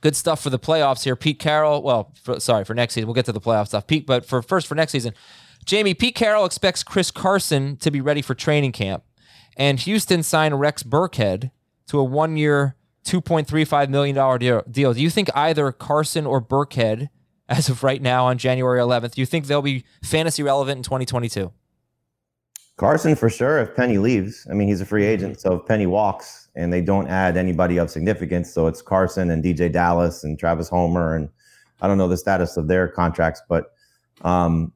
Good stuff for the playoffs here. Pete Carroll, well, for, sorry, for next season. We'll get to the playoff stuff. Pete, but for first for next season, Jamie, Pete Carroll expects Chris Carson to be ready for training camp. And Houston signed Rex Burkhead to a one-year $2.35 million deal. Do you think either Carson or Burkhead, as of right now on January 11th, do you think they'll be fantasy relevant in 2022? Carson for sure. If Penny leaves, I mean, he's a free agent. So if Penny walks and they don't add anybody of significance, so it's Carson and DeeJay Dallas and Travis Homer, and I don't know the status of their contracts, but um,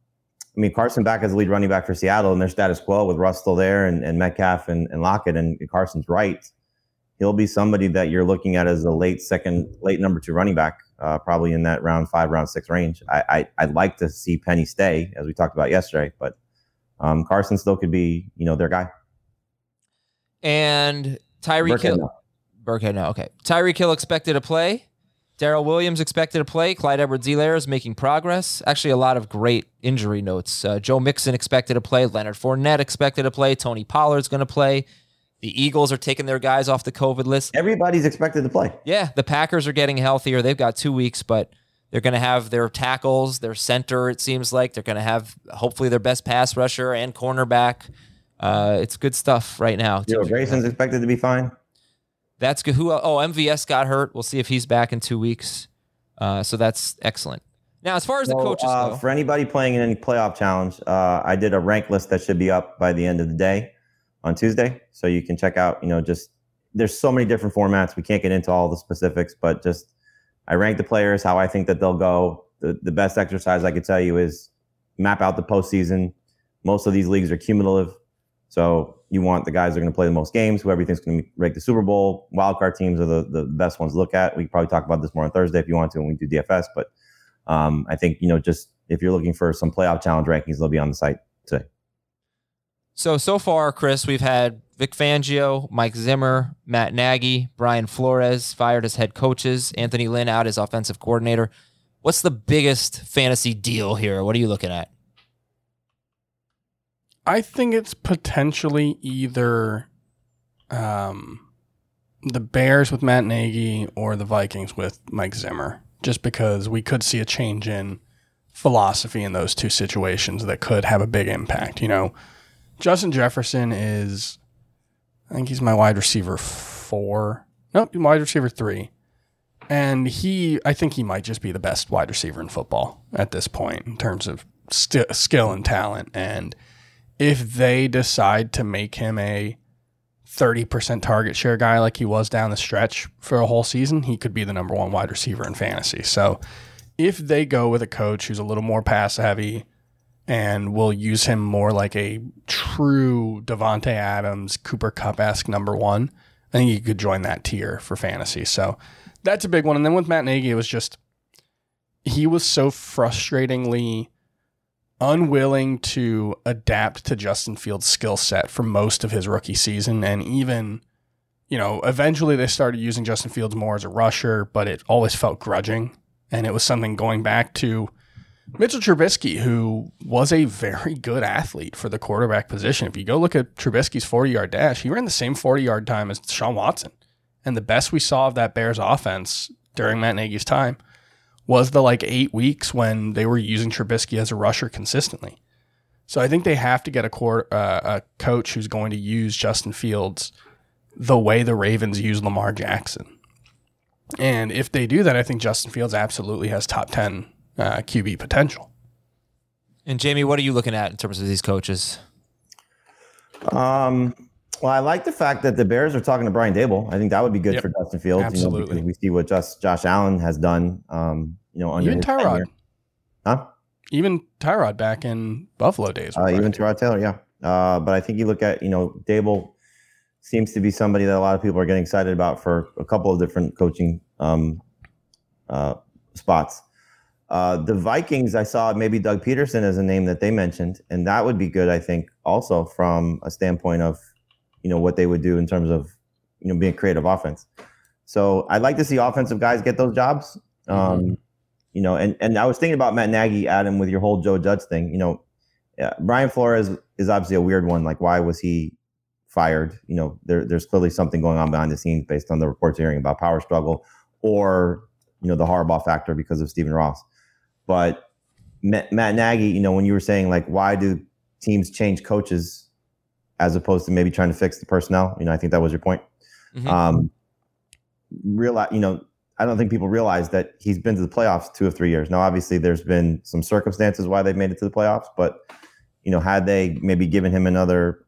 I mean, Carson back as the lead running back for Seattle, and their status quo with Russ still there and, and Metcalf and, and Lockett, and Carson's right. He'll be somebody that you're looking at as a late second, late number two running back, uh, probably in that round five, round six range. I, I would like to see Penny stay, as we talked about yesterday, but um, Carson still could be, you know, their guy. And Tyreek Hill, Burkhead, no, okay. Tyreek Hill expected to play. Darrel Williams expected to play. Clyde Edwards-Helaire is making progress. Actually, a lot of great injury notes. Uh, Joe Mixon expected to play. Leonard Fournette expected to play. Tony Pollard's going to play. The Eagles are taking their guys off the COVID list. Everybody's expected to play. Yeah, the Packers are getting healthier. They've got two weeks, but they're going to have their tackles, their center. It seems like they're going to have hopefully their best pass rusher and cornerback. Uh, it's good stuff right now. Joe Grayson's expected to be fine. That's good. Who? Oh, MVS got hurt. We'll see if he's back in two weeks. Uh, so that's excellent. Now, as far as the coaches uh, go, for anybody playing in any playoff challenge, uh, I did a rank list that should be up by the end of the day on Tuesday, so you can check out. You know, just there's so many different formats. We can't get into all the specifics, but just I rank the players how I think that they'll go. The the best exercise I could tell you is map out the postseason. Most of these leagues are cumulative, so you want the guys that are going to play the most games, who everything's going to make the Super Bowl. Wildcard teams are the, the best ones to look at. We probably talk about this more on Thursday if you want to when we do DFS. But um, I think, you know, just if you're looking for some playoff challenge rankings, they'll be on the site. So, so far, Chris, we've had Vic Fangio, Mike Zimmer, Matt Nagy, Brian Flores fired as head coaches, Anthony Lynn out as offensive coordinator. What's the biggest fantasy deal here? What are you looking at? I think it's potentially either um, the Bears with Matt Nagy or the Vikings with Mike Zimmer, just because we could see a change in philosophy in those two situations that could have a big impact. You know, Justin Jefferson is, I think he's my wide receiver four. Nope, wide receiver three. And he, I think he might just be the best wide receiver in football at this point in terms of st- skill and talent. And if they decide to make him a 30% target share guy like he was down the stretch for a whole season, he could be the number one wide receiver in fantasy. So if they go with a coach who's a little more pass heavy and we'll use him more like a true Davante Adams, Cooper Kupp esque number one, I think you could join that tier for fantasy. So that's a big one. And then with Matt Nagy, it was just, he was so frustratingly unwilling to adapt to Justin Fields' skill set for most of his rookie season. And even, you know, eventually they started using Justin Fields more as a rusher, but it always felt grudging. And it was something going back to Mitchell Trubisky, who was a very good athlete for the quarterback position. If you go look at Trubisky's 40 yard dash, he ran the same 40 yard time as Deshaun Watson. And the best we saw of that Bears offense during Matt Nagy's time was the like eight weeks when they were using Trubisky as a rusher consistently. So I think they have to get a, court, uh, a coach who's going to use Justin Fields the way the Ravens use Lamar Jackson. And if they do that, I think Justin Fields absolutely has top 10 uh, QB potential. And Jamie, what are you looking at in terms of these coaches? Um, well, I like the fact that the Bears are talking to Brian Daboll. I think that would be good yep. for Justin Fields. Absolutely. You know, because we see what just Josh Allen has done. Um, you know, under even Tyrod, tenure. huh? Even Tyrod back in Buffalo days. Uh, even Tyrod Taylor, yeah. Uh, but I think you look at you know Dable seems to be somebody that a lot of people are getting excited about for a couple of different coaching um, uh, spots. Uh, the Vikings, I saw maybe Doug Pederson as a name that they mentioned, and that would be good. I think also from a standpoint of you know what they would do in terms of you know being creative offense. So I'd like to see offensive guys get those jobs. Um, mm-hmm. You know, and and I was thinking about Matt Nagy, Adam, with your whole Joe Judge thing. You know, yeah, Brian Flores is obviously a weird one. Like, why was he fired? You know, there, there's clearly something going on behind the scenes based on the reports hearing about power struggle, or you know, the Harbaugh factor because of Stephen Ross. But Matt, Matt Nagy, you know, when you were saying like, why do teams change coaches as opposed to maybe trying to fix the personnel. You know, I think that was your point. Mm-hmm. Um, realize, you know, I don't think people realize that he's been to the playoffs two or three years. Now, obviously, there's been some circumstances why they've made it to the playoffs, but you know, had they maybe given him another,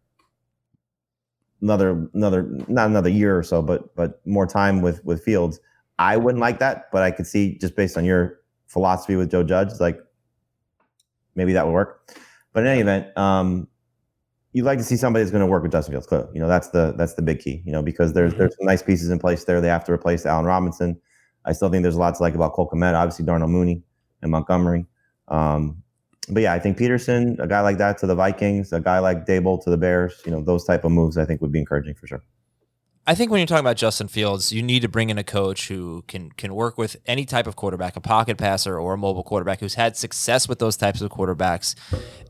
another, another, not another year or so, but but more time with with Fields, I wouldn't like that. But I could see just based on your philosophy with Joe Judge, like maybe that would work. But in any event, um, you'd like to see somebody that's going to work with Justin Fields. Clearly, you know that's the that's the big key. You know because there's there's some nice pieces in place there. They have to replace Allen Robinson. I still think there's a lot to like about Cole Kmet. Obviously, Darnell Mooney and Montgomery. Um, but yeah, I think Pederson, a guy like that to the Vikings, a guy like Daboll to the Bears, you know, those type of moves I think would be encouraging for sure. I think when you're talking about Justin Fields, you need to bring in a coach who can can work with any type of quarterback, a pocket passer or a mobile quarterback who's had success with those types of quarterbacks.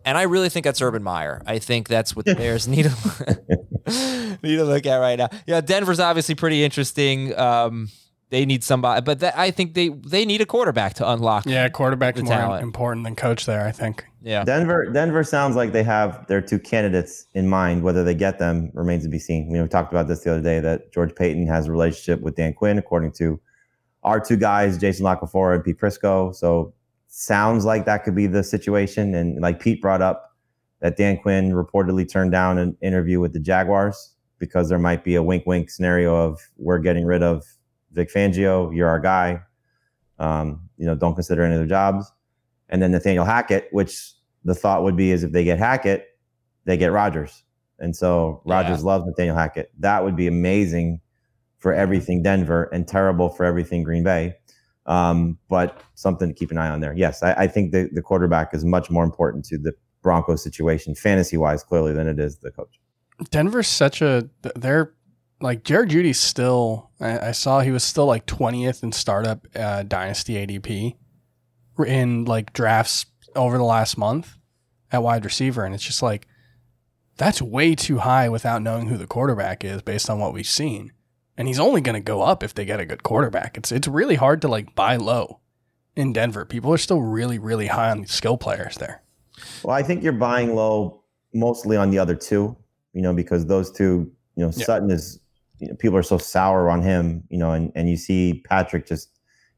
And I really think that's Urban Meyer. I think that's what the Bears need to need to look at right now. Yeah, Denver's obviously pretty interesting. Um, they need somebody, but that, I think they they need a quarterback to unlock. Yeah, quarterback's The more talent. important than coach there, I think. Yeah. Denver, Denver sounds like they have their two candidates in mind. Whether they get them remains to be seen. You know, we talked about this the other day that George Paton has a relationship with Dan Quinn, according to our two guys, Jason La Canfora and Pete Prisco. So sounds like that could be the situation. And like Pete brought up, that Dan Quinn reportedly turned down an interview with the Jaguars because there might be a wink-wink scenario of we're getting rid of Vic Fangio, you're our guy. Um, you know, don't consider any other jobs. And then Nathaniel Hackett, which the thought would be is if they get Hackett, they get Rodgers. And so Rodgers loves Nathaniel Hackett. That would be amazing for everything Denver and terrible for everything Green Bay. Um, but something to keep an eye on there. Yes, I, I think the, the quarterback is much more important to the Broncos situation, fantasy wise, clearly, than it is the coach. Denver's such a they're like Jerry Jeudy's still. I, I saw he was still like twentieth in startup uh, dynasty ADP in like drafts over the last month at wide receiver, and it's just like that's way too high without knowing who the quarterback is based on what we've seen. And he's only going to go up if they get a good quarterback. It's it's really hard to like buy low in Denver. People are still really really high on skill players there. Well, I think you're buying low mostly on the other two, you know, because those two, you know, Yeah. Sutton is, you know, people are so sour on him, you know, and, and you see Patrick just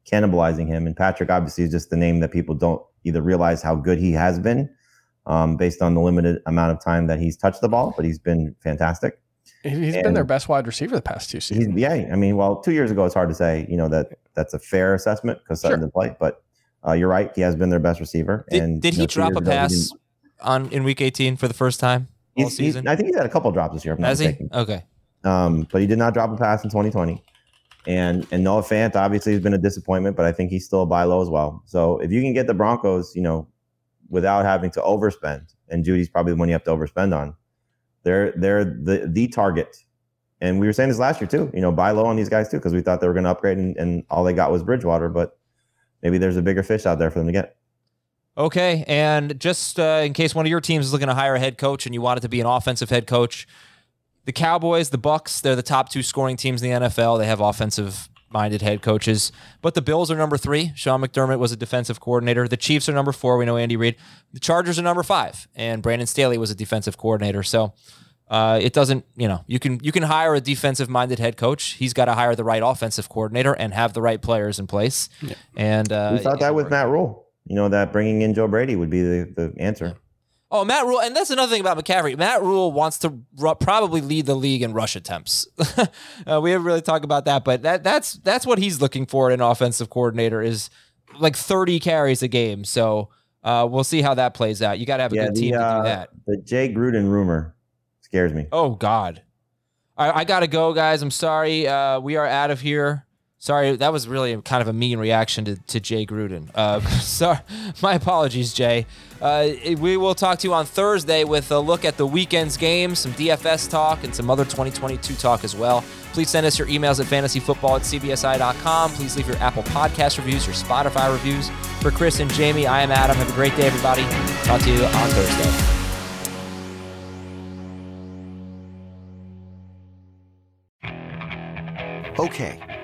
cannibalizing him. And Patrick obviously is just the name that people don't either realize how good he has been um, based on the limited amount of time that he's touched the ball, but he's been fantastic. He- He's been their best wide receiver the past two seasons. yeah, I mean, well, two years ago, it's hard to say, you know, that that's a fair assessment because Sutton Sure. didn't play, but uh, you're right. He has been their best receiver. Did, and did he know, drop a pass didn't- on in week 18 for the first time all He's, he's, season? I think he's had a couple drops this year. if I'm not Has he? mistaken. Okay. Um, but he did not drop a pass in 2020. And and Noah Fant obviously has been a disappointment, but I think he's still a buy low as well. So if you can get the Broncos, you know, without having to overspend, and Jeudy's probably the one you have to overspend on, they're they're the the target. And we were saying this last year too. You know, buy low on these guys too because we thought they were going to upgrade, and, and all they got was Bridgewater. But maybe there's a bigger fish out there for them to get. Okay, and just uh, in case one of your teams is looking to hire a head coach and you want it to be an offensive head coach, the Cowboys, the Bucs, they're the top two scoring teams in the NFL. They have offensive-minded head coaches, but the Bills are number three. Sean McDermott was a defensive coordinator. The Chiefs are number four. We know Andy Reid. The Chargers are number five, and Brandon Staley was a defensive coordinator. So. Uh, it doesn't, you know, you can you can hire a defensive-minded head coach. He's got to hire the right offensive coordinator and have the right players in place. And uh, We thought that with Matt Rhule. You know that bringing in Joe Brady would be the, the answer. Oh, Matt Rhule, and that's another thing about McCaffrey. Matt Rhule wants to ru- probably lead the league in rush attempts. uh, we haven't really talked about that, but that that's that's what he's looking for in an offensive coordinator is like 30 carries a game. So uh, we'll see how that plays out. You got to have a good team to uh, do that. the Jay Gruden rumor scares me. Oh God, I, I gotta go, guys. I'm sorry. Uh, we are out of here. Sorry, that was really kind of a mean reaction to, to Jay Gruden. Uh, sorry, my apologies, Jay. Uh, we will talk to you on Thursday with a look at the weekend's games, some DFS talk, and some other 2022 talk as well. Please send us your emails at fantasyfootball at cbsi.com. Please leave your Apple Podcast reviews, your Spotify reviews. For Chris and Jamie, I am Adam. Have a great day, everybody. Talk to you on Thursday. Okay,